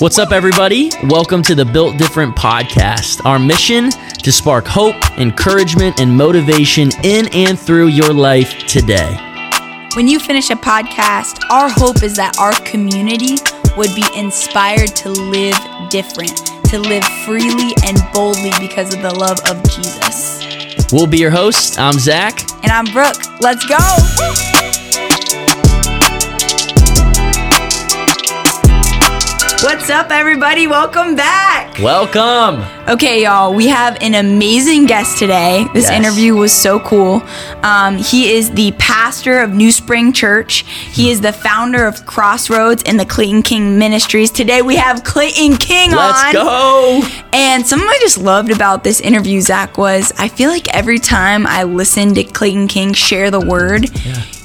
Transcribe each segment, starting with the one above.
What's up, everybody? Welcome to the Built Different podcast. Our mission to spark hope, encouragement, and motivation in and through your life today. When you finish a podcast, our hope is that our community would be inspired to live different, to live freely and boldly because of the love of Jesus. We'll be your hosts. I'm Zach. And I'm Brooke. Let's go. What's up, everybody? Welcome back. Welcome. Okay, y'all, we have an amazing guest today. This Yes. interview was so cool. Um, he is the pastor of New Spring Church, he is the founder of Crossroads and the Clayton King Ministries. Today, we have Clayton King on. Let's on. go. And something I just loved about this interview, Zach, was I feel like every time I listen to Clayton King share the word,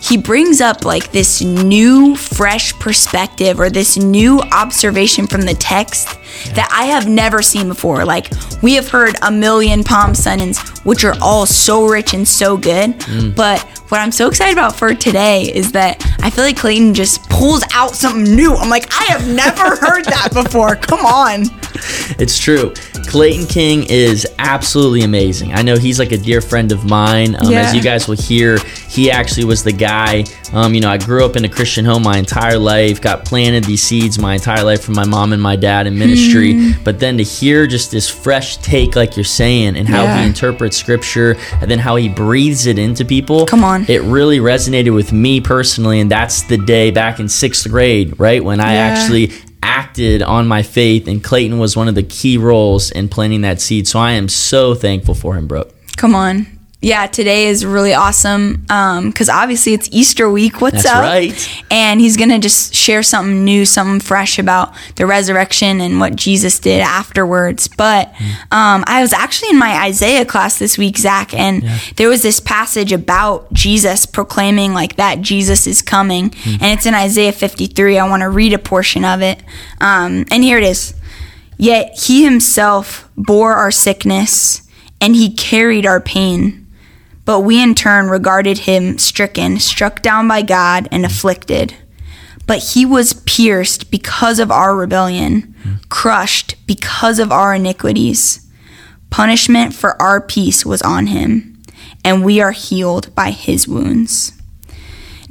he brings up like this new, fresh perspective or this new observation from the text that I have never seen before. Like, we have heard a million Palm Sundays, which are all so rich and so good. Mm. But what I'm so excited about for today is that I feel like Clayton just pulls out something new. I'm like, I have never heard that before. Come on. It's true. Clayton King is absolutely amazing. I know he's like a dear friend of mine. Um, Yeah. As you guys will hear, he actually was the guy. Um, you know, I grew up in a Christian home my entire life, got planted these seeds my entire life from my mom and my dad in ministry. Hmm. But then to hear just this fresh take, like you're saying, and how Yeah. he interprets scripture and then how he breathes it into people. Come on. Mm-hmm. It really resonated with me personally. And that's the day back in sixth grade, right? When I Yeah. actually acted on my faith, and Clayton was one of the key roles in planting that seed. So I am so thankful for him, bro. Come on. Yeah, today is really awesome because obviously it's Easter week. What's That's up? right. And he's going to just share something new, something fresh about the resurrection and what Jesus did afterwards. But um, I was actually in my Isaiah class this week, Zach, and there was this passage about Jesus proclaiming like that Jesus is coming. And it's in Isaiah 53. I want to read a portion of it. Um, and here it is. Yet he himself bore our sickness and he carried our pain. But we in turn regarded him stricken, struck down by God, and afflicted. But he was pierced because of our rebellion, crushed because of our iniquities. Punishment for our peace was on him, and we are healed by his wounds.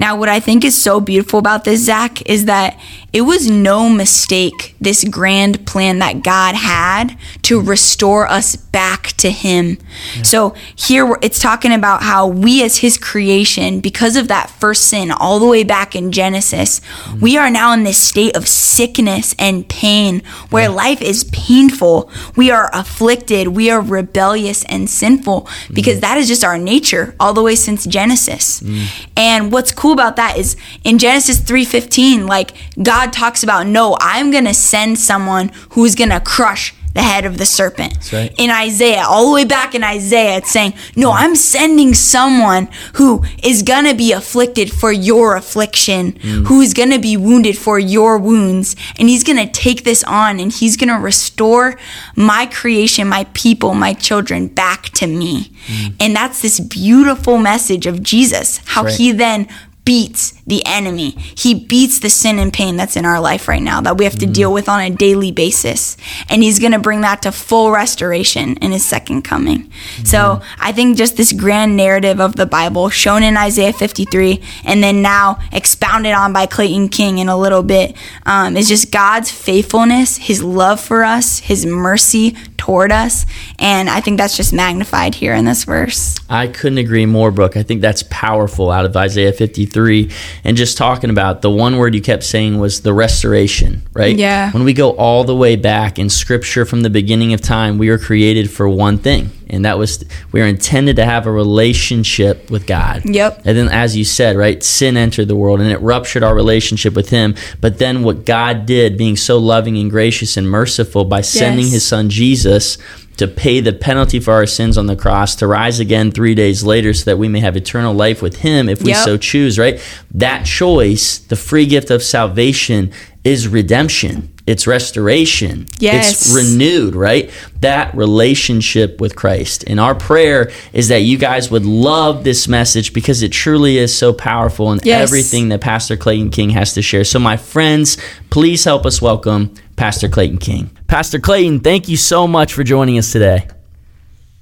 Now, what I think is so beautiful about this, Zach, is that it was no mistake, this grand plan that God had to restore us back to Him. So here it's talking about how we, as His creation, because of that first sin, all the way back in Genesis, mm. we are now in this state of sickness and pain where life is painful. We are afflicted. We are rebellious and sinful because mm. that is just our nature all the way since Genesis. Mm. And what's cool about that is in Genesis 3:15, like God talks about, "No, I'm going to send someone who's going to crush the head of the serpent." right. In Isaiah, all the way back in Isaiah, it's saying, "No, I'm sending someone who is going to be afflicted for your affliction, mm. who is going to be wounded for your wounds, and he's going to take this on and he's going to restore my creation, my people, my children back to me." Mm. And that's this beautiful message of Jesus, how right. he then beats the enemy. He beats the sin and pain that's in our life right now that we have to deal with on a daily basis. And he's going to bring that to full restoration in his second coming. So I think just this grand narrative of the Bible shown in Isaiah 53 and then now expounded on by Clayton King in a little bit um, is just God's faithfulness, his love for us, his mercy toward us. And I think that's just magnified here in this verse. I couldn't agree more, Brooke. I think that's powerful out of Isaiah 53. And just talking about the one word you kept saying was the restoration, right? Yeah. When we go all the way back in scripture from the beginning of time, we were created for one thing. And that was we are intended to have a relationship with God. Yep. And then, as you said, right, sin entered the world and it ruptured our relationship with Him. But then, what God did, being so loving and gracious and merciful by sending Yes. His Son Jesus to pay the penalty for our sins on the cross, to rise again three days later so that we may have eternal life with Him if we Yep. so choose, right? That choice, the free gift of salvation, is redemption. it's restoration. Yes. It's renewed, right? That relationship with Christ. And our prayer is that you guys would love this message because it truly is so powerful and Yes. everything that Pastor Clayton King has to share. So, my friends, please help us welcome Pastor Clayton King. Pastor Clayton, thank you so much for joining us today.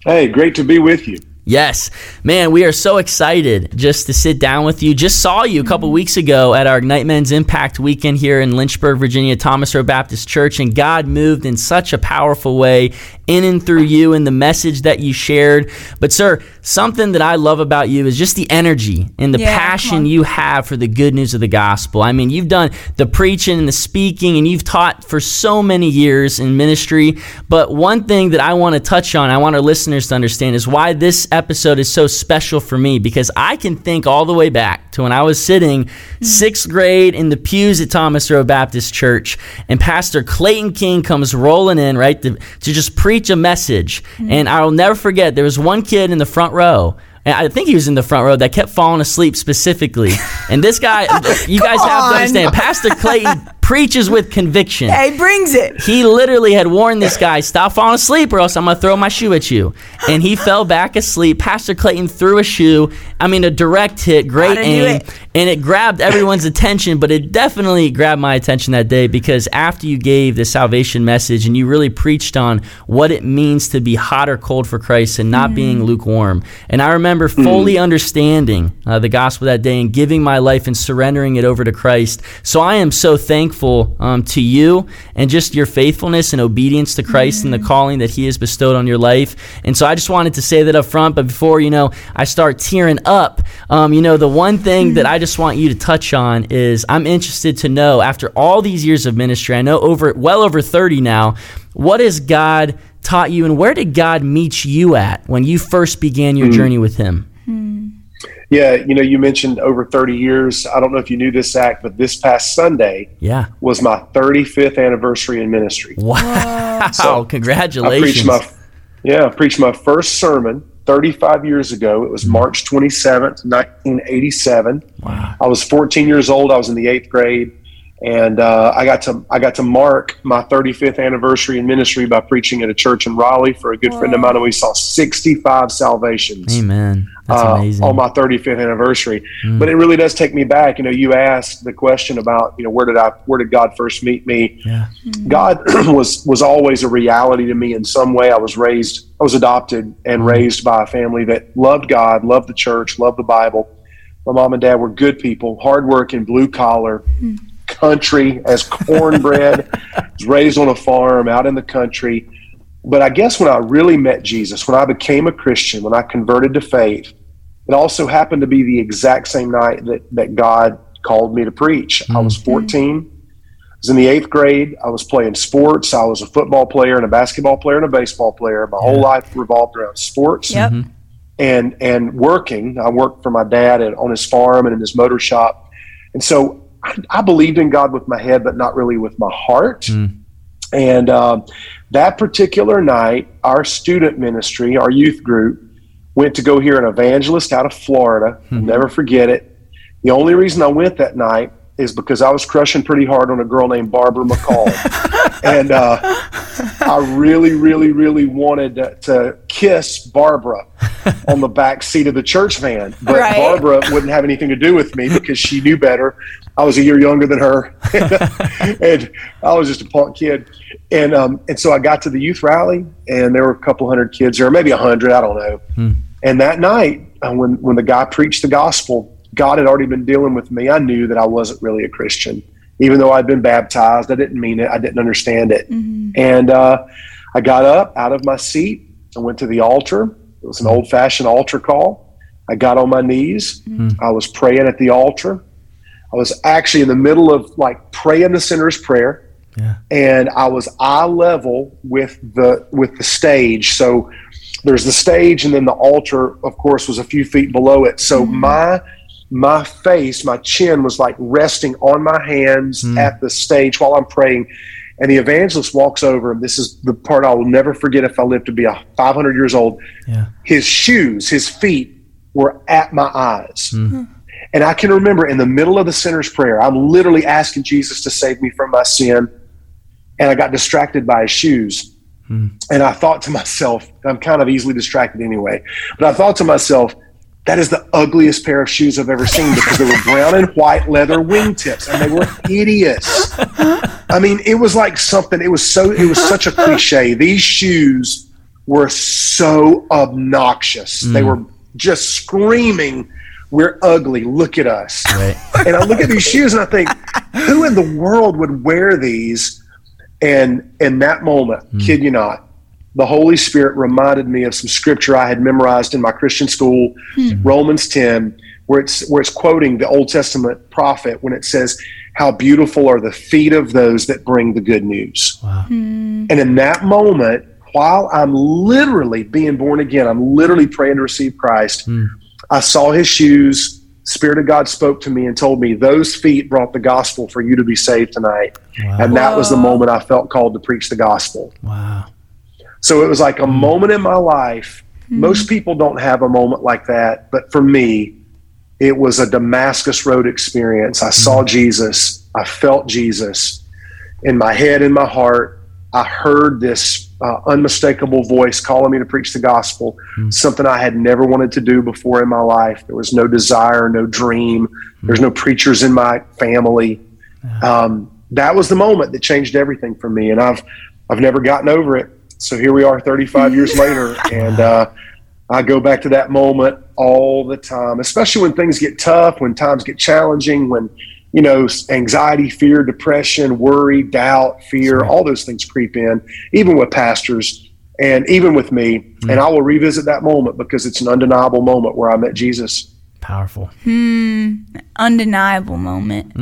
Hey, great to be with you. Yes, man, we are so excited just to sit down with you. Just saw you a couple mm-hmm. weeks ago at our Ignite Men's Impact weekend here in Lynchburg, Virginia, Thomas Road Baptist Church, and God moved in such a powerful way in and through you and the message that you shared. But, sir, something that I love about you is just the energy and the Yeah, passion you have for the good news of the gospel. I mean, you've done the preaching and the speaking, and you've taught for so many years in ministry. But one thing that I want to touch on, I want our listeners to understand, is why this episode is so special for me because I can think all the way back to when I was sitting sixth grade in the pews at Thomas Road Baptist Church, and Pastor Clayton King comes rolling in, right, to, to just preach a message. Mm-hmm. And I'll never forget, there was one kid in the front row. And I think he was in the front row that kept falling asleep specifically. And this guy, you guys have on. to understand, Pastor Clayton preaches with conviction. Hey, brings it. He literally had warned this guy, stop falling asleep or else I'm going to throw my shoe at you. And he fell back asleep. Pastor Clayton threw a shoe. I mean, a direct hit, great aim. it. And it grabbed everyone's attention, but it definitely grabbed my attention that day because after you gave the salvation message and you really preached on what it means to be hot or cold for Christ and Mm. not being lukewarm. And I remember fully understanding uh, the gospel that day and giving my life and surrendering it over to Christ. So I am so thankful um, to you and just your faithfulness and obedience to Christ and the calling that He has bestowed on your life. And so I just wanted to say that up front. But before you know, I start tearing up. Um, you know, the one thing that I just want you to touch on is I'm interested to know after all these years of ministry, I know over well over 30 now. What has God taught you, and where did God meet you at when you first began your hmm. journey with Him? Hmm. Yeah, you know, you mentioned over 30 years. I don't know if you knew this, Zach, but this past Sunday Yeah. was my 35th anniversary in ministry. Wow. So, I Congratulations. preached my, yeah, I preached my first sermon 35 years ago. It was hmm. March 27th, 1987. wow. I was 14 years old. I was in the eighth grade, and uh, I got to I got to mark my 35th anniversary in ministry by preaching at a church in Raleigh for a good friend of mine, and we saw 65 salvations Amen. That's uh, amazing. on my 35th anniversary. But it really does take me back. You know, you asked the question about you know where did I where did God first meet me? yeah. God was was always a reality to me in some way. I was raised, I was adopted and raised by a family that loved God, loved the church, loved the Bible. My mom and dad were good people, hardworking, blue collar, country as cornbread. was raised on a farm out in the country. But I guess when I really met Jesus, when I became a Christian, when I converted to faith, it also happened to be the exact same night that, that God called me to preach. I was mm-hmm. 14 I was in the eighth grade. I was playing sports. I was a football player and a basketball player and a baseball player. My whole life revolved around sports Yep. Mm-hmm. and and working. I worked for my dad at, on his farm and in his motor shop, and so I, I believed in God with my head, but not really with my heart. And um, that particular night, our student ministry, our youth group, went to go hear an evangelist out of Florida. I'll never forget it. The only reason I went that night is because I was crushing pretty hard on a girl named Barbara McCall. and uh, I really, really, really wanted to, to kiss Barbara on the back seat of the church van. But Right. Barbara wouldn't have anything to do with me because she knew better. I was a year younger than her. and I was just a punk kid. And um, and so I got to the youth rally, and there were a couple hundred kids there, maybe a hundred, I don't know. And that night, uh, when when the guy preached the gospel, God had already been dealing with me. I knew that I wasn't really a Christian, even though I'd been baptized. I didn't mean it. I didn't understand it. Mm-hmm. And uh, I got up out of my seat. I went to the altar. It was an mm-hmm. old fashioned altar call. I got on my knees. Mm-hmm. I was praying at the altar. I was actually in the middle of like praying the sinner's prayer Yeah. and I was eye level with the with the stage. So there's the stage, and then the altar, of course, was a few feet below it. So my my face, my chin was like resting on my hands hmm. at the stage while I'm praying. And the evangelist walks over, and this is the part I will never forget if I live to be a 500 years old. Yeah. His shoes, his feet were at my eyes. Hmm. Hmm. And I can remember in the middle of the sinner's prayer, I'm literally asking Jesus to save me from my sin. and I got distracted by his shoes. And I thought to myself, I'm kind of easily distracted anyway, but I thought to myself, that is the ugliest pair of shoes I've ever seen because they were brown and white leather wingtips and they were hideous. I mean, it was like something, it was so, it was such a cliche. These shoes were so obnoxious. They mm. were just screaming, We're ugly. Look at us. Right. And I look at these shoes and I think, who in the world would wear these? And in that moment, mm. kid you not, the Holy Spirit reminded me of some scripture I had memorized in my Christian school, hmm. Romans 10, where it's where it's quoting the Old Testament prophet when it says, How beautiful are the feet of those that bring the good news. Wow. Hmm. And in that moment, while I'm literally being born again, I'm literally praying to receive Christ. Hmm. I saw his shoes. Spirit of God spoke to me and told me those feet brought the gospel for you to be saved tonight. Wow. And that was the moment I felt called to preach the gospel. Wow. So it was like a hmm. moment in my life. Hmm. Most people don't have a moment like that, but for me, it was a Damascus Road experience. I saw hmm. Jesus, I felt Jesus in my head, in my heart. I heard this uh, unmistakable voice calling me to preach the gospel, something I had never wanted to do before in my life. There was no desire, no dream. There's no preachers in my family. Ah. Um, that was the moment that changed everything for me, and I've I've never gotten over it. So here we are, 35 years later, and uh, I go back to that moment all the time, especially when things get tough, when times get challenging, when you know anxiety, fear, depression, worry, doubt, fear, all those things creep in, even with pastors and even with me. And I will revisit that moment because it's an undeniable moment where I met Jesus. Powerful. Hmm. Undeniable moment.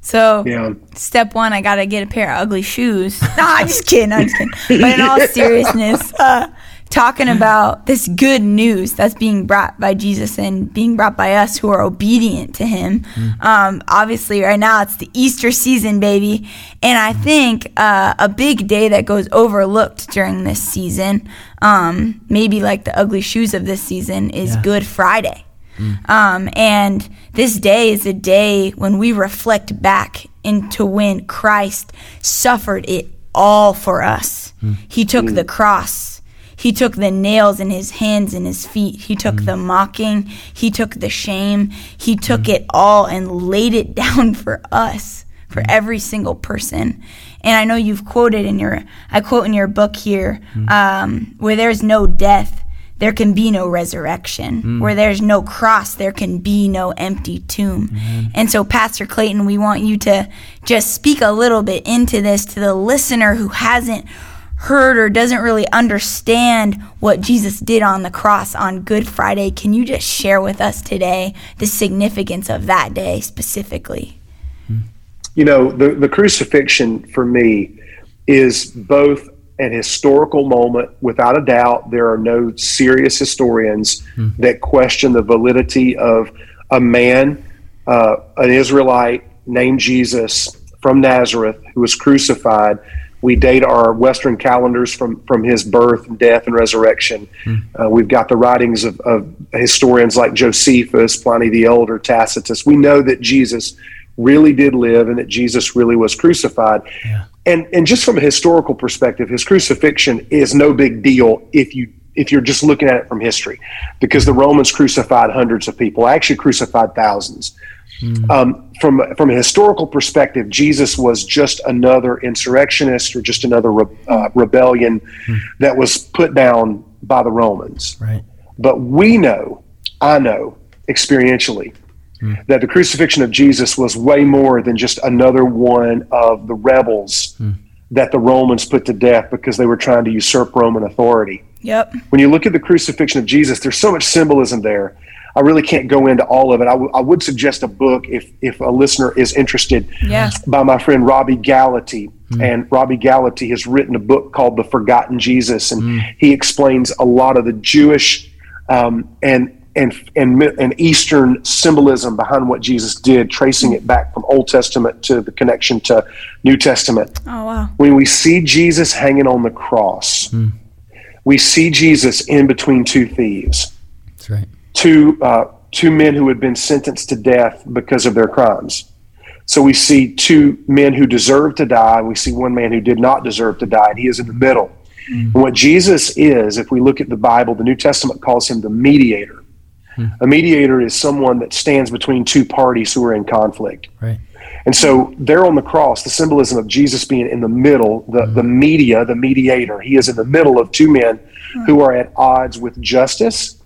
So Yeah. step one, I gotta get a pair of ugly shoes. no, I'm just kidding. I'm just kidding. But in all seriousness, uh, talking about this good news that's being brought by Jesus and being brought by us who are obedient to Him. Um, obviously, right now it's the Easter season, baby, and I think uh, a big day that goes overlooked during this season, um, maybe like the ugly shoes of this season, is Yeah. Good Friday. Mm. Um, and this day is a day when we reflect back into when Christ suffered it all for us. Mm. He took mm. the cross. He took the nails in his hands and his feet. He took the mocking. He took the shame. He took it all and laid it down for us, for every single person. And I know you've quoted in your, I quote in your book here, um, where there's no death, there can be no resurrection. Mm. Where there's no cross, there can be no empty tomb. Mm-hmm. And so, Pastor Clayton, we want you to just speak a little bit into this to the listener who hasn't heard or doesn't really understand what Jesus did on the cross on Good Friday. Can you just share with us today the significance of that day specifically? Mm-hmm. you know the, the crucifixion for me is both an historical moment without a doubt there are no serious historians that question the validity of a man uh, an israelite named jesus from nazareth who was crucified. We date our western calendars from from his birth death and resurrection. Uh, we've got the writings of, of historians like josephus pliny the elder tacitus. We know that jesus really did live and that Jesus really was crucified. And and just from a historical perspective, his crucifixion is no big deal if you if you're just looking at it from history, because the Romans crucified hundreds of people, actually crucified thousands. Um, from from a historical perspective, Jesus was just another insurrectionist or just another re- uh, rebellion that was put down by the Romans. Right. But we know, I know experientially, Mm. that the crucifixion of Jesus was way more than just another one of the rebels mm. that the Romans put to death because they were trying to usurp Roman authority. Yep. When you look at the crucifixion of Jesus, there's so much symbolism there. I really can't go into all of it. I, w- I would suggest a book if, if a listener is interested Yeah. by my friend Robby Gallaty. Mm. And Robby Gallaty has written a book called The Forgotten Jesus, and he explains a lot of the Jewish um, and and and and Eastern symbolism behind what Jesus did, tracing it back from Old Testament to the connection to New Testament. Oh, wow. When we see Jesus hanging on the cross, we see Jesus in between two thieves That's right. two uh, two men who had been sentenced to death because of their crimes. So we see two men who deserve to die. We see one man who did not deserve to die, and he is in the middle. And what Jesus is, if we look at the Bible, the New Testament calls him the mediator. Hmm. A mediator is someone that stands between two parties who are in conflict. Right. And so there on the cross, the symbolism of Jesus being in the middle, the, hmm. the media, the mediator, he is in the middle of two men hmm. who are at odds with justice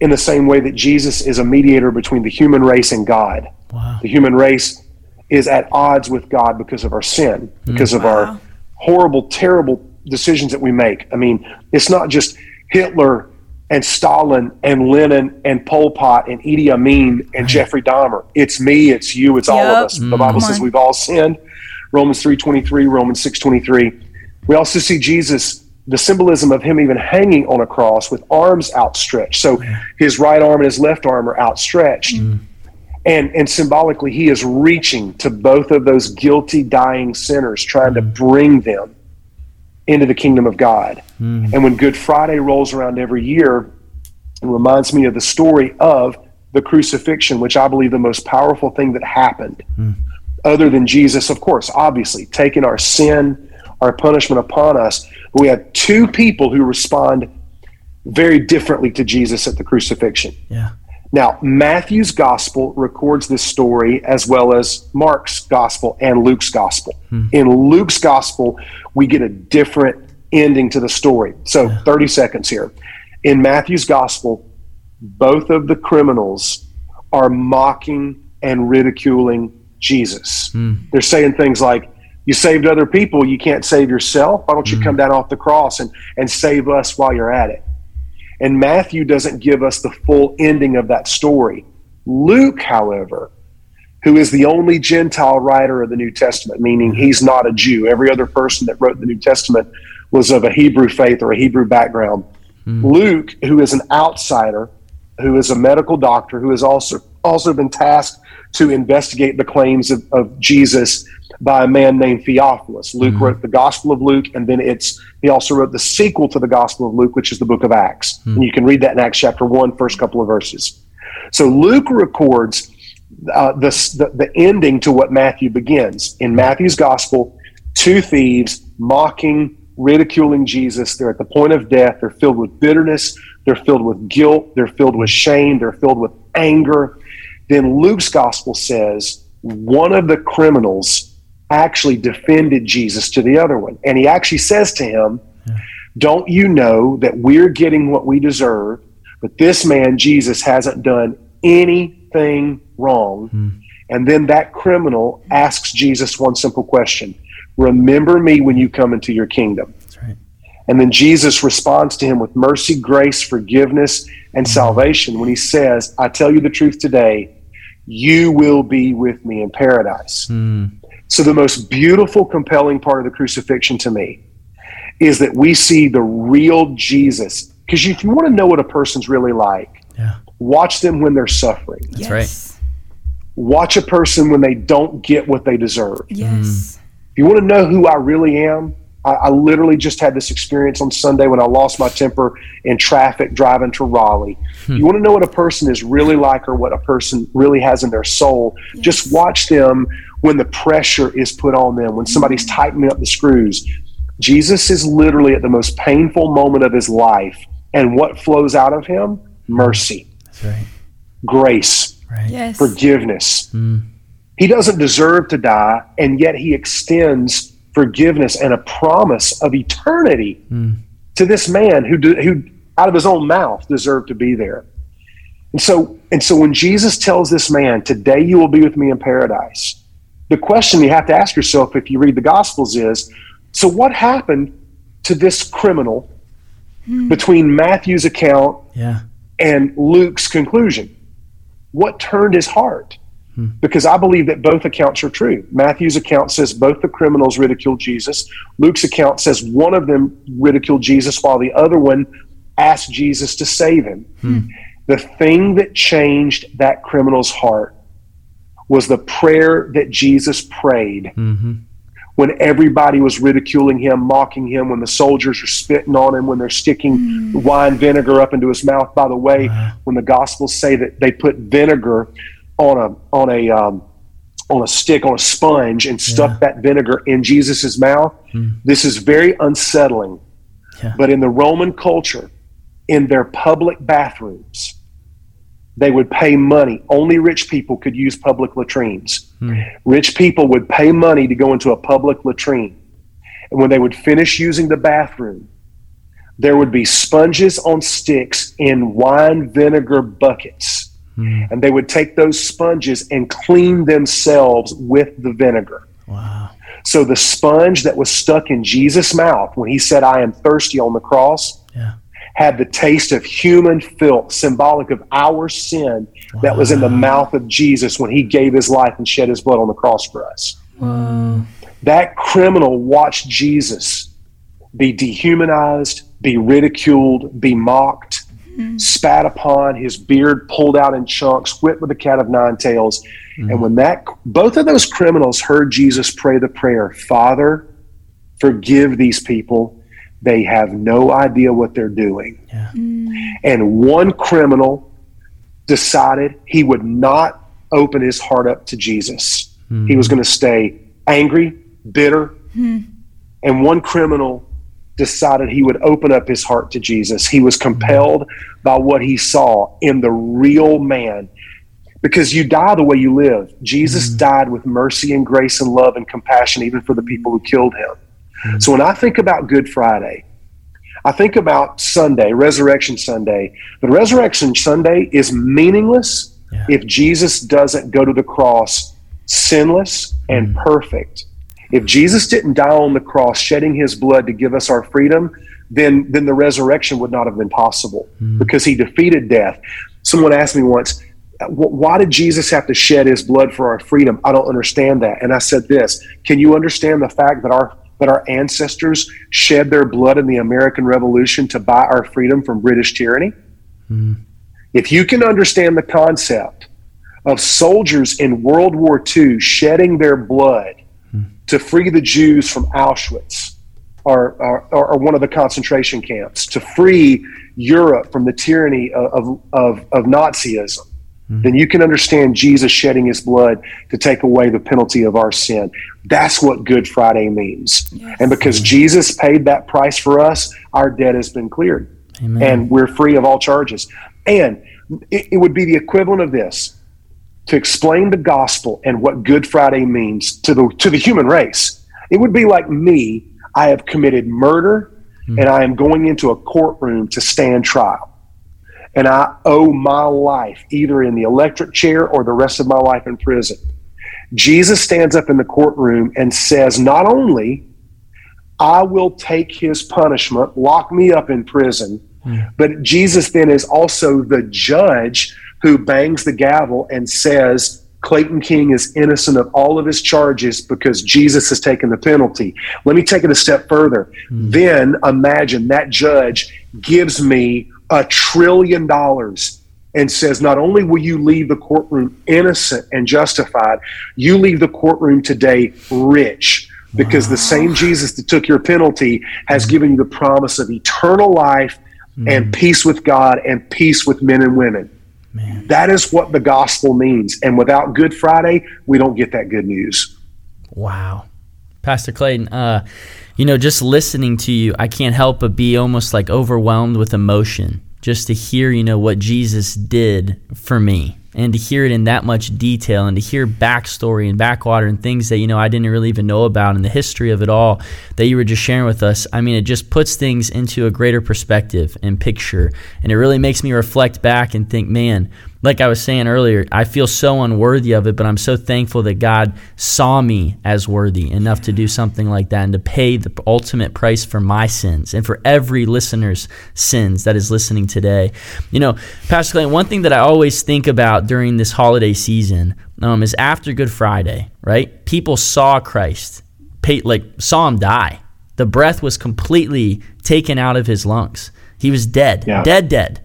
in the same way that Jesus is a mediator between the human race and God. Wow. The human race is at odds with God because of our sin, because of our horrible, terrible decisions that we make. I mean, it's not just Hitler and Stalin and Lenin and Pol Pot and Idi Amin and Jeffrey Dahmer. It's me, it's you, it's all of us. The Bible says mm. we've all sinned. Romans 3:23, Romans 6:23. We also see Jesus the symbolism of him even hanging on a cross with arms outstretched. So his right arm and his left arm are outstretched. Mm. And, and symbolically, he is reaching to both of those guilty, dying sinners, trying to mm. bring them into the kingdom of God. Hmm. And when Good Friday rolls around every year, it reminds me of the story of the crucifixion, which I believe the most powerful thing that happened, hmm. other than Jesus, of course, obviously, taking our sin, our punishment upon us. We have two people who respond very differently to Jesus at the crucifixion. Yeah. Now, Matthew's gospel records this story as well as Mark's gospel and Luke's gospel. Hmm. In Luke's gospel, we get a different ending to the story. So, 30 seconds here. In Matthew's gospel, both of the criminals are mocking and ridiculing Jesus. Hmm. They're saying things like, You saved other people, you can't save yourself. Why don't you hmm. come down off the cross and, and save us while you're at it? And Matthew doesn't give us the full ending of that story. Luke, however, who is the only Gentile writer of the New Testament, meaning he's not a Jew. Every other person that wrote the New Testament was of a Hebrew faith or a Hebrew background. Hmm. Luke, who is an outsider, who is a medical doctor, who has also also been tasked to investigate the claims of, of Jesus by a man named Theophilus. Luke hmm. wrote the Gospel of Luke, and then it's he also wrote the sequel to the Gospel of Luke, which is the book of Acts. Hmm. And you can read that in Acts chapter one, first couple of verses. So Luke records uh, the, the the ending to what Matthew begins in Matthew's Gospel. Two thieves mocking, ridiculing Jesus. They're at the point of death. They're filled with bitterness. They're filled with guilt. They're filled with shame. They're filled with anger. Then Luke's Gospel says one of the criminals actually defended Jesus to the other one, and he actually says to him, "Don't you know that we're getting what we deserve?" But this man, Jesus, hasn't done anything wrong. Hmm. And then that criminal asks Jesus one simple question Remember me when you come into your kingdom. Right. And then Jesus responds to him with mercy, grace, forgiveness, and hmm. salvation when he says, I tell you the truth today, you will be with me in paradise. Hmm. So, the most beautiful, compelling part of the crucifixion to me is that we see the real Jesus. Because if you want to know what a person's really like, Yeah. Watch them when they're suffering. That's right. Watch a person when they don't get what they deserve. Yes. Mm. If you want to know who I really am, I, I literally just had this experience on Sunday when I lost my temper in traffic driving to Raleigh. If you want to know what a person is really like or what a person really has in their soul, just watch them when the pressure is put on them, when somebody's mm. tightening up the screws. Jesus is literally at the most painful moment of his life. And what flows out of him? Mercy, That's right. grace, Right. Yes. forgiveness. Mm. He doesn't deserve to die, and yet he extends forgiveness and a promise of eternity mm. to this man who, de- who, out of his own mouth, deserved to be there. And so, and so, when Jesus tells this man, "Today you will be with me in paradise," the question you have to ask yourself, if you read the Gospels, is: So, what happened to this criminal hmm. between Matthew's account Yeah. And Luke's conclusion. What turned his heart? Hmm. Because I believe that both accounts are true. Matthew's account says both the criminals ridiculed Jesus. Luke's account says one of them ridiculed Jesus while the other one asked Jesus to save him. Hmm. The thing that changed that criminal's heart was the prayer that Jesus prayed mm-hmm. When everybody was ridiculing him, mocking him, when the soldiers are spitting on him, when they're sticking wine vinegar up into his mouth. By the way, when the Gospels say that they put vinegar on a on a um, on a stick, on a sponge, and stuck yeah. that vinegar in Jesus's mouth. Mm. This is very unsettling. Yeah. But in the Roman culture, in their public bathrooms, they would pay money. Only rich people could use public latrines. Mm. Rich people would pay money to go into a public latrine. And when they would finish using the bathroom, there would be sponges on sticks in wine vinegar buckets. Mm. And they would take those sponges and clean themselves with the vinegar. Wow. So the sponge that was stuck in Jesus' mouth when he said, I am thirsty on the cross, yeah. Had the taste of human filth, symbolic of our sin that was in the mouth of Jesus when he gave his life and shed his blood on the cross for us. Wow. That criminal watched Jesus be dehumanized, be ridiculed, be mocked, mm-hmm. spat upon, his beard pulled out in chunks, whipped with a cat of nine tails. Mm-hmm. And when that both of those criminals heard Jesus pray the prayer, Father, forgive these people. They have no idea what they're doing. Yeah. Mm-hmm. And one criminal decided he would not open his heart up to Jesus. He was going to stay angry, bitter. And one criminal decided he would open up his heart to Jesus. He was compelled by what he saw in the real man. Because you die the way you live. Jesus mm-hmm. died with mercy and grace and love and compassion, even for the people who killed him. Mm-hmm. So when I think about Good Friday, I think about Sunday, Resurrection Sunday. But Resurrection Sunday is meaningless yeah. if Jesus doesn't go to the cross sinless and mm-hmm. perfect if Jesus didn't die on the cross, shedding his blood to give us our freedom, then, then the resurrection would not have been possible mm. because he defeated death. Someone asked me once, why did Jesus have to shed his blood for our freedom? I don't understand that. And I said this Can you understand the fact that our that our ancestors shed their blood in the American Revolution to buy our freedom from British tyranny? Mm. If you can understand the concept of soldiers in World War II shedding their blood to free the Jews from Auschwitz or, or, or, one of the concentration camps, to free Europe from the tyranny of, of, of Nazism, mm-hmm. then you can understand Jesus shedding his blood to take away the penalty of our sin. That's what Good Friday means. Yes. And because Jesus paid that price for us, our debt has been cleared. Amen. And we're free of all charges. And it, it would be the equivalent of this to explain the gospel and what Good Friday means to the to the human race. It would be like me. I have committed murder, mm-hmm. and I am going into a courtroom to stand trial, and I owe my life either in the electric chair or the rest of my life in prison. Jesus stands up in the courtroom and says, not only I will take his punishment, lock me up in prison, mm-hmm. but Jesus then is also the judge who bangs the gavel and says, Clayton King is innocent of all of his charges because Jesus has taken the penalty. Let me take it a step further. Mm. Then imagine that judge gives me a trillion dollars and says, Not only will you leave the courtroom innocent and justified, you leave the courtroom today rich because wow. the same Jesus that took your penalty has mm. given you the promise of eternal life mm. and peace with God and peace with men and women. Man. That is what the gospel means. And without Good Friday, we don't get that good news. Wow. Pastor Clayton, uh, you know, just listening to you, I can't help but be almost like overwhelmed with emotion just to hear, you know, what Jesus did for me and to hear it in that much detail and to hear backstory and backwater and things that you know I didn't really even know about and the history of it all that you were just sharing with us. I mean, it just puts things into a greater perspective and picture, and it really makes me reflect back and think, man, like I was saying earlier, I feel so unworthy of it, but I'm so thankful that God saw me as worthy enough to do something like that and to pay the ultimate price for my sins and for every listener's sins that is listening today. You know, Pastor Clayton, one thing that I always think about during this holiday season um, is after Good Friday, right? People saw Christ, pay, like saw him die. The breath was completely taken out of his lungs. He was dead, yeah. dead, dead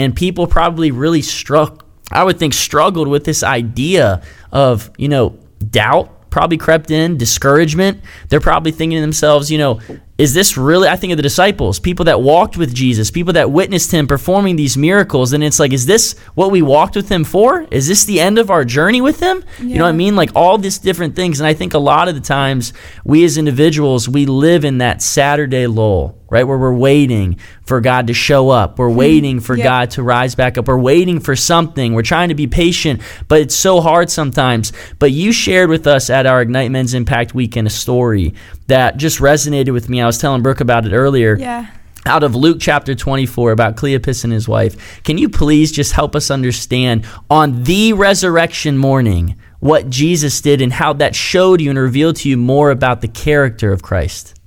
and people probably really struck I would think struggled with this idea of, you know, doubt probably crept in, discouragement. They're probably thinking to themselves, you know, is this really i think of the disciples people that walked with jesus people that witnessed him performing these miracles. And it's like is this what we walked with him for? Is this the end of our journey with him? Yeah. you know what i mean? Like all these different things. And i think a lot of the times we as individuals we live in that saturday lull right? Where we're waiting for God to show up. We're hmm. waiting for yep. God to rise back up. We're waiting for something. We're trying to be patient, but it's so hard sometimes. But you shared with us at our Ignite Men's Impact Weekend a story that just resonated with me. I was telling Brooke about it earlier. Yeah. Out of Luke chapter 24 about Cleopas and his wife. Can you please just help us understand on the resurrection morning what Jesus did and how that showed you and revealed to you more about the character of Christ?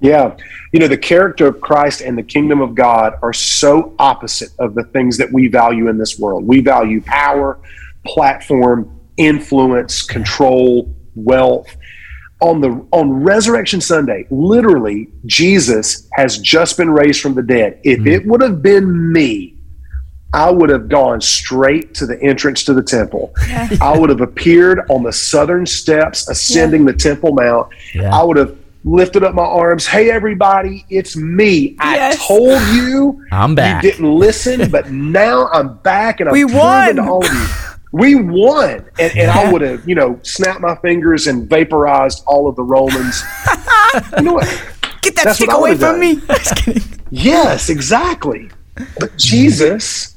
Yeah. You know, the character of Christ and the kingdom of God are so opposite of the things that we value in this world. We value power, platform, influence, control, wealth. On the on Resurrection Sunday, literally Jesus has just been raised from the dead. If mm. it would have been me, I would have gone straight to the entrance to the temple. Yeah. I would have appeared on the southern steps ascending yeah. the Temple Mount. Yeah. I would have lifted up my arms. Hey, everybody, it's me. Yes. I told you. I'm back. You didn't listen, but now I'm back and I'm we won. to all of you. We won. And, and I would have, you know, snapped my fingers and vaporized all of the Romans. you know what? Get that That's stick away from done. me. yes, exactly. But mm-hmm. Jesus,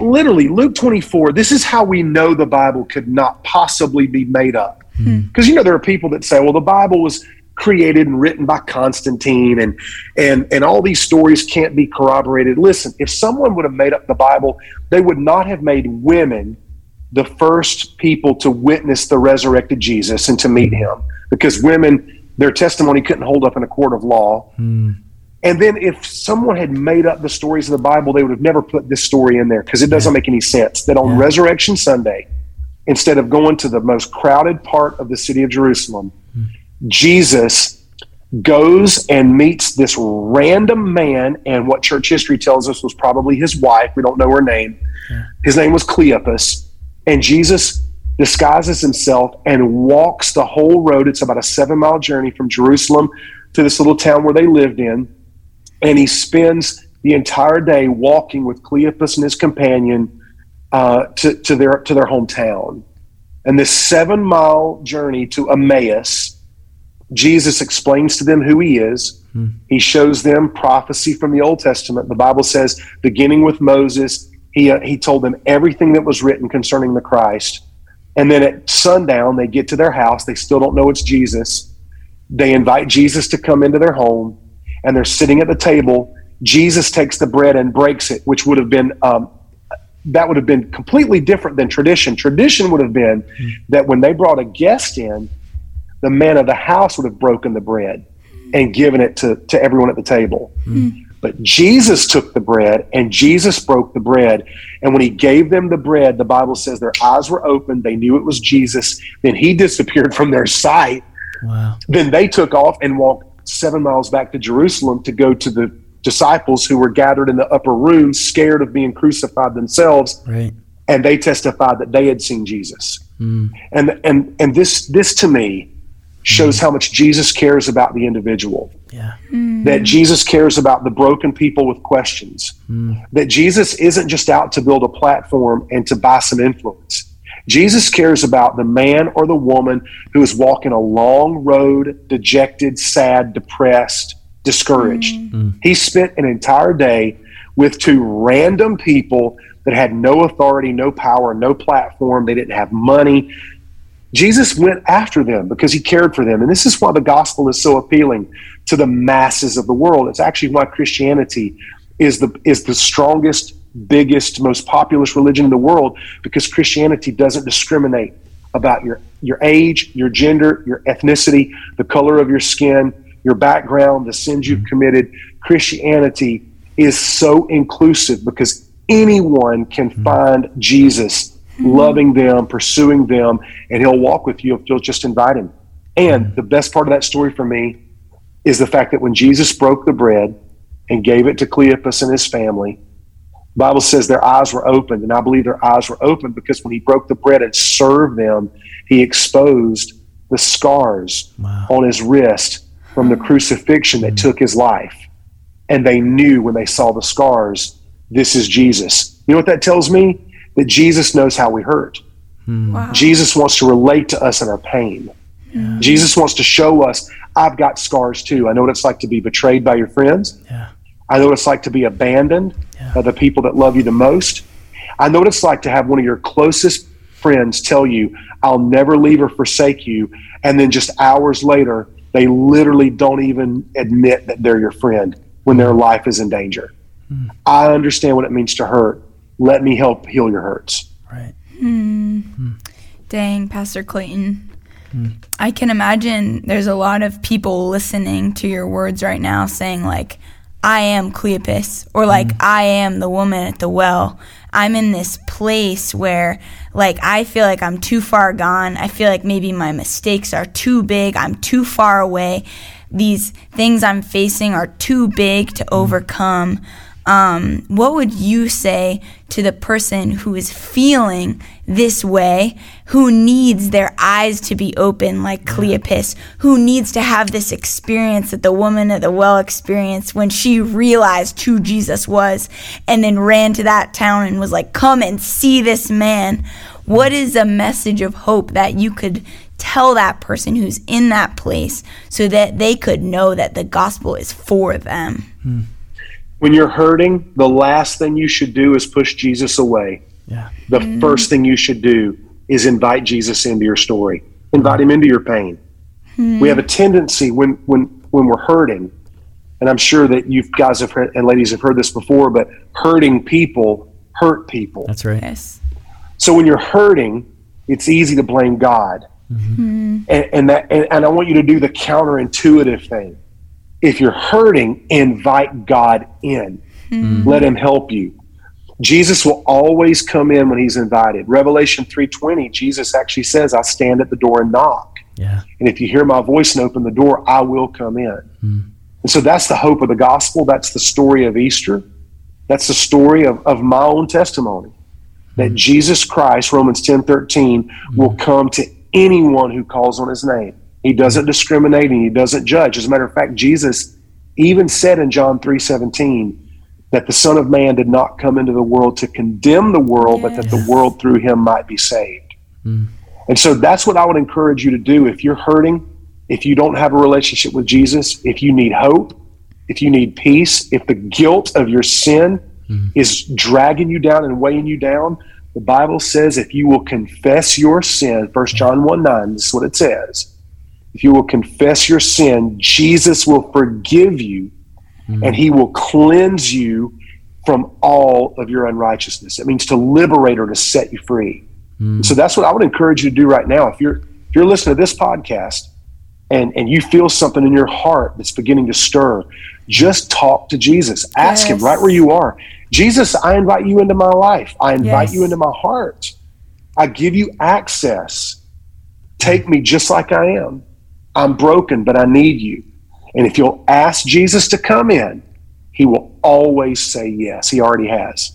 literally, Luke 24, this is how we know the Bible could not possibly be made up. Because you know there are people that say, well, the Bible was created and written by Constantine, and and and all these stories can't be corroborated. Listen, if someone would have made up the Bible, they would not have made women the first people to witness the resurrected Jesus and to meet him, because women, their testimony couldn't hold up in a court of law. Hmm. And then if someone had made up the stories of the Bible, they would have never put this story in there because it doesn't yeah. make any sense that on yeah. Resurrection Sunday, instead of going to the most crowded part of the city of Jerusalem, mm. Jesus goes and meets this random man, and what church history tells us was probably his wife. We don't know her name. Yeah. His name was Cleopas. And Jesus disguises himself and walks the whole road. It's about a seven mile journey from Jerusalem to this little town where they lived in. And he spends the entire day walking with Cleopas and his companion uh, to, to their to their hometown. And this seven mile journey to Emmaus, Jesus explains to them who he is. Hmm. He shows them prophecy from the Old Testament. The Bible says, beginning with Moses, he, uh, he told them everything that was written concerning the Christ. And then at sundown, they get to their house. They still don't know it's Jesus. They invite Jesus to come into their home, and they're sitting at the table. Jesus takes the bread and breaks it, which would have been um, that would have been completely different than tradition. Tradition would have been mm. that when they brought a guest in, the man of the house would have broken the bread and given it to, to everyone at the table. Mm. But Jesus took the bread and Jesus broke the bread. And when he gave them the bread, the Bible says their eyes were open. They knew it was Jesus. Then he disappeared from their sight. Wow. Then they took off and walked seven miles back to Jerusalem to go to the disciples who were gathered in the upper room, scared of being crucified themselves. Right. And they testified that they had seen Jesus. Mm. And and and this this to me shows mm. how much Jesus cares about the individual. Yeah. Mm. That Jesus cares about the broken people with questions. Mm. That Jesus isn't just out to build a platform and to buy some influence. Jesus cares about the man or the woman who is walking a long road, dejected, sad, depressed, discouraged. Mm. He spent an entire day with two random people that had no authority, no power, no platform. They didn't have money. Jesus went after them because he cared for them. And this is why the gospel is so appealing to the masses of the world. It's actually why Christianity is the is the strongest, biggest, most populous religion in the world because Christianity doesn't discriminate about your your age, your gender, your ethnicity, the color of your skin your background, the sins you've mm-hmm. committed. Christianity is so inclusive because anyone can mm-hmm. find Jesus mm-hmm. loving them, pursuing them, and he'll walk with you if you'll just invite him. And the best part of that story for me is the fact that when Jesus broke the bread and gave it to Cleopas and his family, Bible says their eyes were opened, and I believe their eyes were opened because when he broke the bread and served them, he exposed the scars wow. on his wrist from the crucifixion that mm. took his life. And they knew when they saw the scars, this is Jesus. You know what that tells me? That Jesus knows how we hurt. Mm. Wow. Jesus wants to relate to us in our pain. Jesus wants to show us, I've got scars too. I know what it's like to be betrayed by your friends. Yeah. I know what it's like to be abandoned Yeah. by the people that love you the most. I know what it's like to have one of your closest friends tell you, I'll never leave or forsake you. And then just hours later, they literally don't even admit that they're your friend when their life is in danger. Hmm. I understand what it means to hurt. Let me help heal your hurts. Right. Hmm. Hmm. Dang, Pastor Clayton. I can imagine there's a lot of people listening to your words right now saying, like, I am Cleopas, or like, I am the woman at the well. I'm in this place where, like, I feel like I'm too far gone. I feel like maybe my mistakes are too big. I'm too far away. These things I'm facing are too big to overcome um, what would you say to the person who is feeling this way, who needs their eyes to be open like Cleopas, who needs to have this experience that the woman at the well experienced when she realized who Jesus was and then ran to that town and was like, Come and see this man? What is a message of hope that you could tell that person who's in that place so that they could know that the gospel is for them? When you're hurting, the last thing you should do is push Jesus away. Yeah. The mm. first thing you should do is invite Jesus into your story. Invite him into your pain. We have a hmm. tendency when when when we're hurting, and I'm sure that you guys have heard, and ladies have heard this before, but hurting people hurt people. That's right. Yes. So when you're hurting, it's easy to blame God. Mm-hmm. Hmm. And, and that and, and I want you to do the counterintuitive thing. If you're hurting, invite God in. Hmm. Let him help you. Jesus will always come in when he's invited. Revelation 3:20, Jesus actually says, "I stand at the door and knock." Yeah. And if you hear my voice and open the door, I will come in. Hmm. And so that's the hope of the gospel. That's the story of Easter. That's the story of, of my own testimony. That hmm. Jesus Christ, Romans 10 13, will come to anyone who calls on his name. He doesn't discriminate and he doesn't judge. As a matter of fact, Jesus even said in John 3 17 that the Son of Man did not come into the world to condemn the world, but that the world through him might be saved. Hmm. And so that's what I would encourage you to do if you're hurting, if you don't have a relationship with Jesus, if you need hope, if you need peace, if the guilt of your sin hmm. is dragging you down and weighing you down, the Bible says if you will confess your sin, 1 hmm. John 1 9, this is what it says. If you will confess your sin, Jesus will forgive you hmm. and he will cleanse you from all of your unrighteousness. It means to liberate or to set you free. Hmm. So that's what I would encourage you to do right now. If you're if you're listening to this podcast and and you feel something in your heart that's beginning to stir, just talk to Jesus. Ask him right where you are. Jesus, I invite you into my life. I invite Yes. you into my heart. I give you access. Take me just like I am. I'm broken, but I need you. And if you'll ask Jesus to come in, he will always say yes. He already has.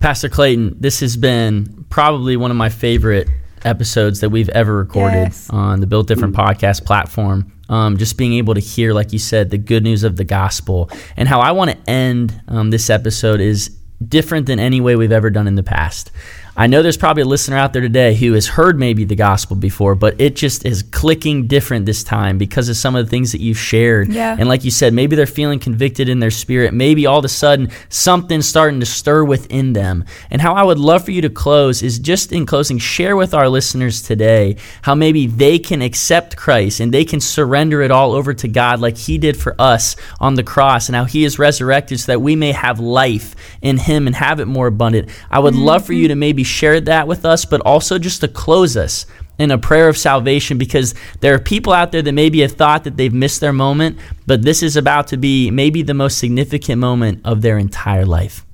Pastor Clayton, this has been probably one of my favorite episodes that we've ever recorded Yes. on the Built Different podcast platform. Um, just being able to hear, like you said, the good news of the gospel. And how I want to end um, this episode is different than any way we've ever done in the past. I know there's probably a listener out there today who has heard maybe the gospel before, but it just is clicking different this time because of some of the things that you've shared. Yeah. And like you said, maybe they're feeling convicted in their spirit. Maybe all of a sudden something's starting to stir within them. And how I would love for you to close is just in closing, share with our listeners today how maybe they can accept Christ and they can surrender it all over to God like He did for us on the cross and how He is resurrected so that we may have life in Him and have it more abundant. I would love for you mm-hmm. to maybe share that with us, but also just to close us in a prayer of salvation because there are people out there that maybe have thought that they've missed their moment, but this is about to be maybe the most significant moment of their entire life.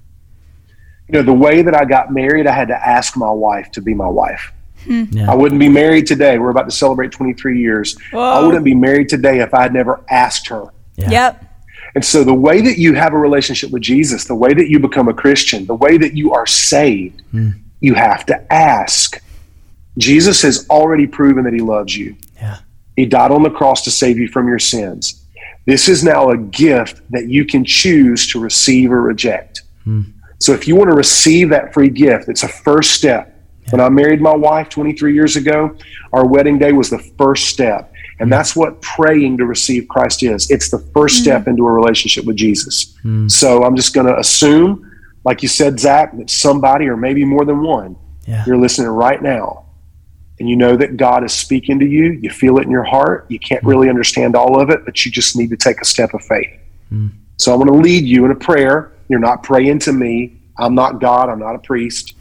You know, the way that I got married, I had to ask my wife to be my wife. Hmm. Yeah. I wouldn't be married today. We're about to celebrate 23 years. I wouldn't be married today if I had never asked her. Yeah. Yep. And so, the way that you have a relationship with Jesus, the way that you become a Christian, the way that you are saved, hmm. You have to ask. Jesus has already proven that he loves you. Yeah. He died on the cross to save you from your sins. This is now a gift that you can choose to receive or reject. Hmm. So if you want to receive that free gift, it's a first step. Yeah. When I married my wife 23 years ago, our wedding day was the first step. And that's what praying to receive Christ is. It's the first mm-hmm. step into a relationship with Jesus. Mm. So I'm just going to assume, like you said, Zach, that somebody or maybe more than one, yeah. you're listening right now. And you know that God is speaking to you. You feel it in your heart. You can't mm. really understand all of it, but you just need to take a step of faith. Mm. So I want to lead you in a prayer. You're not praying to me. I'm not God. I'm not a priest.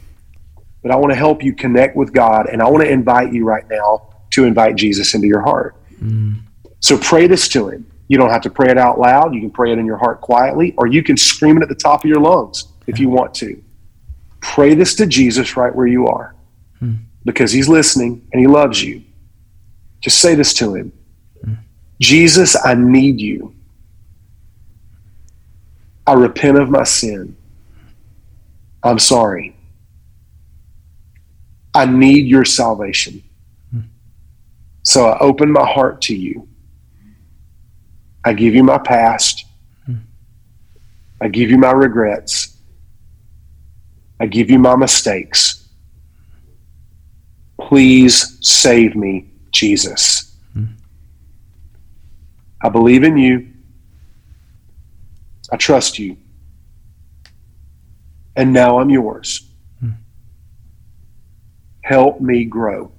But I want to help you connect with God. And I want to invite you right now to invite Jesus into your heart. Mm. So pray this to him. You don't have to pray it out loud. You can pray it in your heart quietly, or you can scream it at the top of your lungs if you want to. Pray this to Jesus right where you are mm. because he's listening and he loves you. Just say this to him mm. Jesus, I need you. I repent of my sin. I'm sorry. I need your salvation. So I open my heart to you. I give you my past. I give you my regrets. I give you my mistakes. Please save me, Jesus. I believe in you. I trust you. And now I'm yours. Help me grow.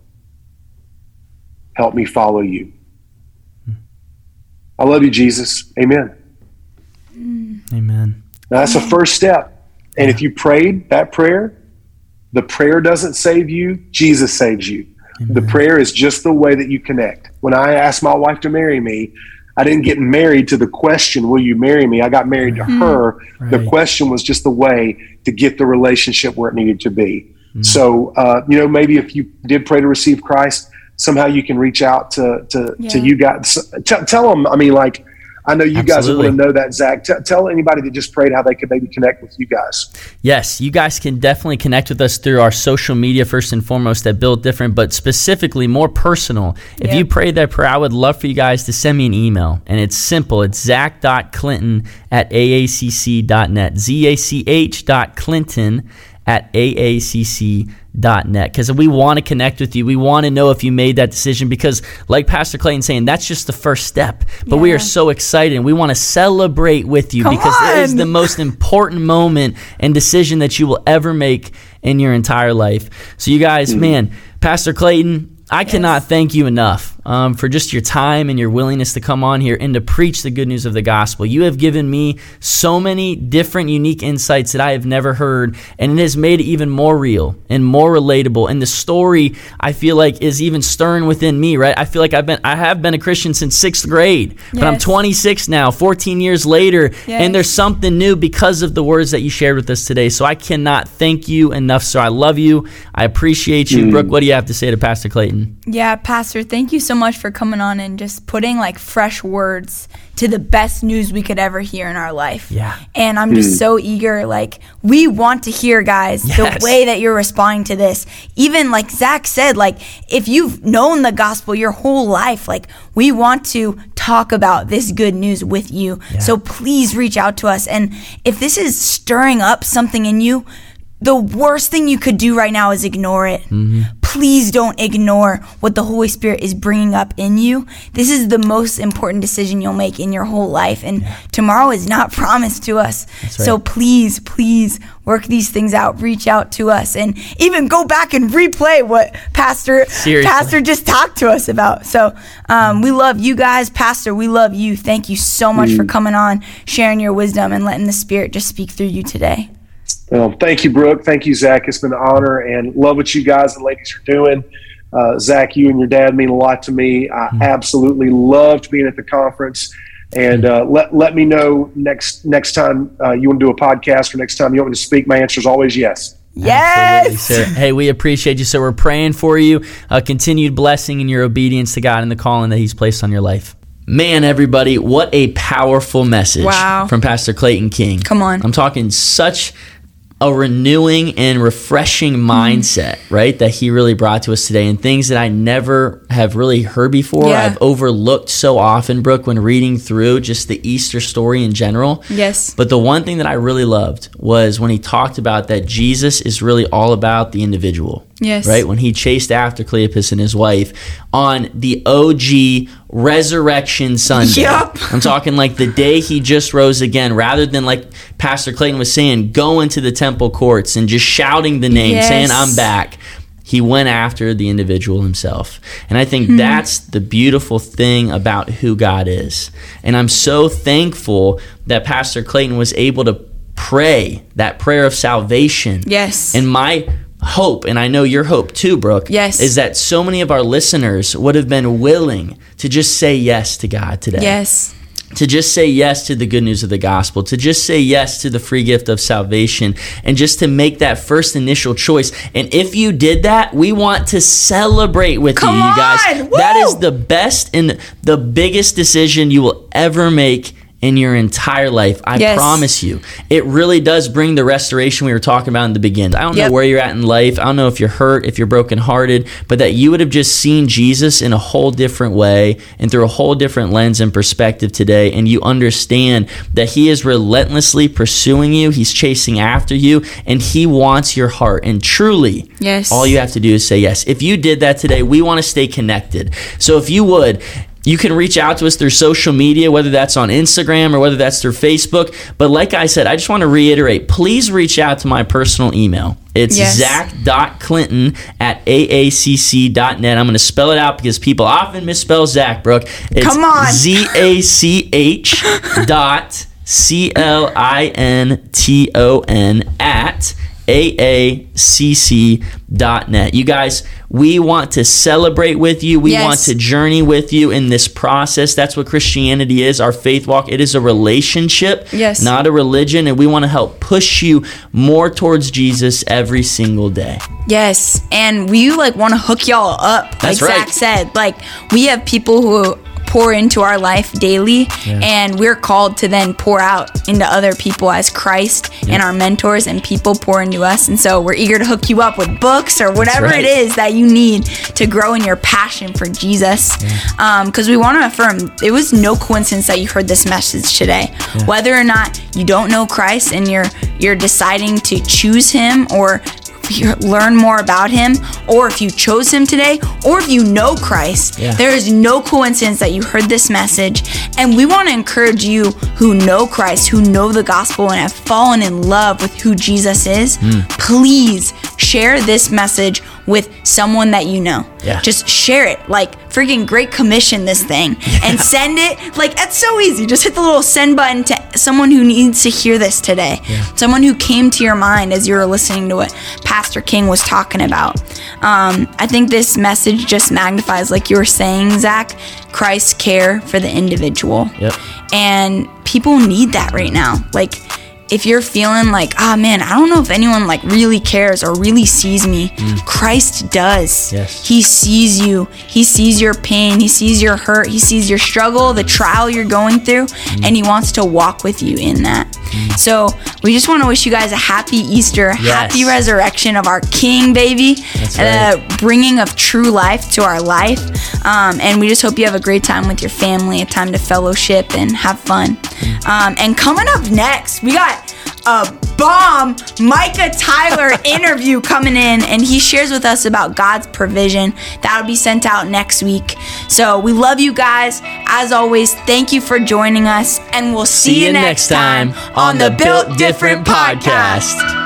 Help me follow you. I love you, Jesus. Amen. Mm. Amen. Now, that's the first step. And if you prayed that prayer, the prayer doesn't save you, Jesus saves you. Amen. The prayer is just the way that you connect. When I asked my wife to marry me, I didn't get married to the question, Will you marry me? I got married to her. Right. The question was just the way to get the relationship where it needed to be. Mm. So, uh, you know, maybe if you did pray to receive Christ, somehow you can reach out to to, yeah. to you guys. T- tell them. I mean, like I know you Absolutely. guys want to know that, Zach. T- tell anybody that just prayed how they could maybe connect with you guys. Yes, you guys can definitely connect with us through our social media first and foremost at Built Different, but specifically more personal. If you prayed that prayer, I would love for you guys to send me an email. And it's simple. It's zach.clinton at aacc.net. Z-A-C-H dot Clinton at aacc.net net because we want to connect with you. We want to know if you made that decision because, like Pastor Clayton saying, that's just the first step. But yeah. we are so excited. and We want to celebrate with you Come because on. it is the most important moment and decision that you will ever make in your entire life. So, you guys, mm-hmm. man, Pastor Clayton, I yes. cannot thank you enough um, for just your time and your willingness to come on here and to preach the good news of the gospel. You have given me so many different, unique insights that I have never heard, and it has made it even more real and more relatable. And the story I feel like is even stirring within me. Right? I feel like I've been I have been a Christian since sixth grade, yes. but I'm 26 now, 14 years later, yes. and there's something new because of the words that you shared with us today. So I cannot thank you enough. So I love you. I appreciate you, mm. Brooke. What do you have to say to Pastor Clayton? Yeah, Pastor, thank you so much for coming on and just putting like fresh words to the best news we could ever hear in our life. Yeah. And I'm just mm. so eager. Like, we want to hear, guys, yes. the way that you're responding to this. Even like Zach said, like, if you've known the gospel your whole life, like, we want to talk about this good news with you. Yeah. So please reach out to us. And if this is stirring up something in you, the worst thing you could do right now is ignore it. Mm-hmm. Please don't ignore what the Holy Spirit is bringing up in you. This is the most important decision you'll make in your whole life, and yeah. tomorrow is not promised to us. Right. So please, please work these things out. Reach out to us, and even go back and replay what Pastor Seriously. Pastor just talked to us about. So um, we love you guys, Pastor. We love you. Thank you so much mm. for coming on, sharing your wisdom, and letting the Spirit just speak through you today. Well, thank you, Brooke. Thank you, Zach. It's been an honor and love what you guys and ladies are doing. Uh, Zach, you and your dad mean a lot to me. I mm-hmm. absolutely loved being at the conference. And uh, let, let me know next next time uh, you want to do a podcast or next time you want me to speak. My answer is always yes. Yes. Hey, we appreciate you. So we're praying for you. A continued blessing in your obedience to God and the calling that He's placed on your life. Man, everybody, what a powerful message wow. from Pastor Clayton King. Come on. I'm talking such a renewing and refreshing mm-hmm. mindset, right? That he really brought to us today and things that I never have really heard before. Yeah. I've overlooked so often, Brooke, when reading through just the Easter story in general. Yes. But the one thing that I really loved was when he talked about that Jesus is really all about the individual. Yes. Right? When he chased after Cleopas and his wife on the OG Resurrection Sunday. Yup. I'm talking like the day he just rose again, rather than like Pastor Clayton was saying, going to the temple courts and just shouting the name, Yes. saying, I'm back. He went after the individual himself. And I think Hmm. that's the beautiful thing about who God is. And I'm so thankful that Pastor Clayton was able to pray that prayer of salvation. Yes. And my hope, and I know your hope too, Brooke, Yes. is that so many of our listeners would have been willing to just say yes to God today yes. to just say yes to the good news of the gospel, to just say yes to the free gift of salvation, and just to make that first initial choice. And if you did that, we want to celebrate with Come you, you guys. on! That is the best and the biggest decision you will ever make in your entire life. I Yes. promise you. It really does bring the restoration we were talking about in the beginning. I don't Yep. know where you're at in life. I don't know if you're hurt, if you're brokenhearted, but that you would have just seen Jesus in a whole different way and through a whole different lens and perspective today. And you understand that He is relentlessly pursuing you, He's chasing after you, and He wants your heart. And truly, Yes. all you have to do is say yes. If you did that today, we want to stay connected. So if you would, you can reach out to us through social media, whether that's on Instagram or whether that's through Facebook. But like I said, I just want to reiterate please reach out to my personal email. It's Yes. zach.clinton at aacc.net. I'm going to spell it out because people often misspell Zach, Brooke. It's Come on. Z A C H dot C L I N T O N at aacc.net. You guys, we want to celebrate with you. We Yes. want to journey with you in this process. That's what Christianity is, our faith walk. It is a relationship, Yes. not a religion, and we want to help push you more towards Jesus every single day. Yes, and we like want to hook y'all up. That's like right. Zach said, like we have people who pour into our life daily, and we're called to then pour out into other people as Christ and our mentors, and people pour into us. And so we're eager to hook you up with books or whatever right. it is that you need to grow in your passion for Jesus. Because um, we want to affirm it was no coincidence that you heard this message today. Whether or not you don't know Christ and you're you're deciding to choose Him or learn more about him or if you chose him today or if you know Christ Yeah. there is no coincidence that you heard this message and we want to encourage you who know Christ who know the gospel and have fallen in love with who Jesus is Hmm. please share this message with someone that you know Yeah. just share it like freaking great commission this thing and send it. Like it's so easy. Just hit the little send button to someone who needs to hear this today. Someone who came to your mind as you were listening to what pastor king was talking about. Um, i think this message just magnifies like you were saying zach christ's care for the individual. Yep. and people need that right now. Like if you're feeling like ah man i don't know if anyone like really cares or really sees me christ does. Yes. he sees you. He sees your pain. He sees your hurt. He sees your struggle the trial you're going through and he wants to walk with you in that. So we just want to wish you guys a happy easter happy resurrection of our king baby That's and a bringing of true life to our life. Um, and we just hope you have a great time with your family a time to fellowship and have fun. Um, and coming up next we got a bomb Micah Tyler interview coming in, and he shares with us about God's provision. That'll be sent out next week. So we love you guys. As always, thank you for joining us, and we'll see, See you next time on the Built Different podcast.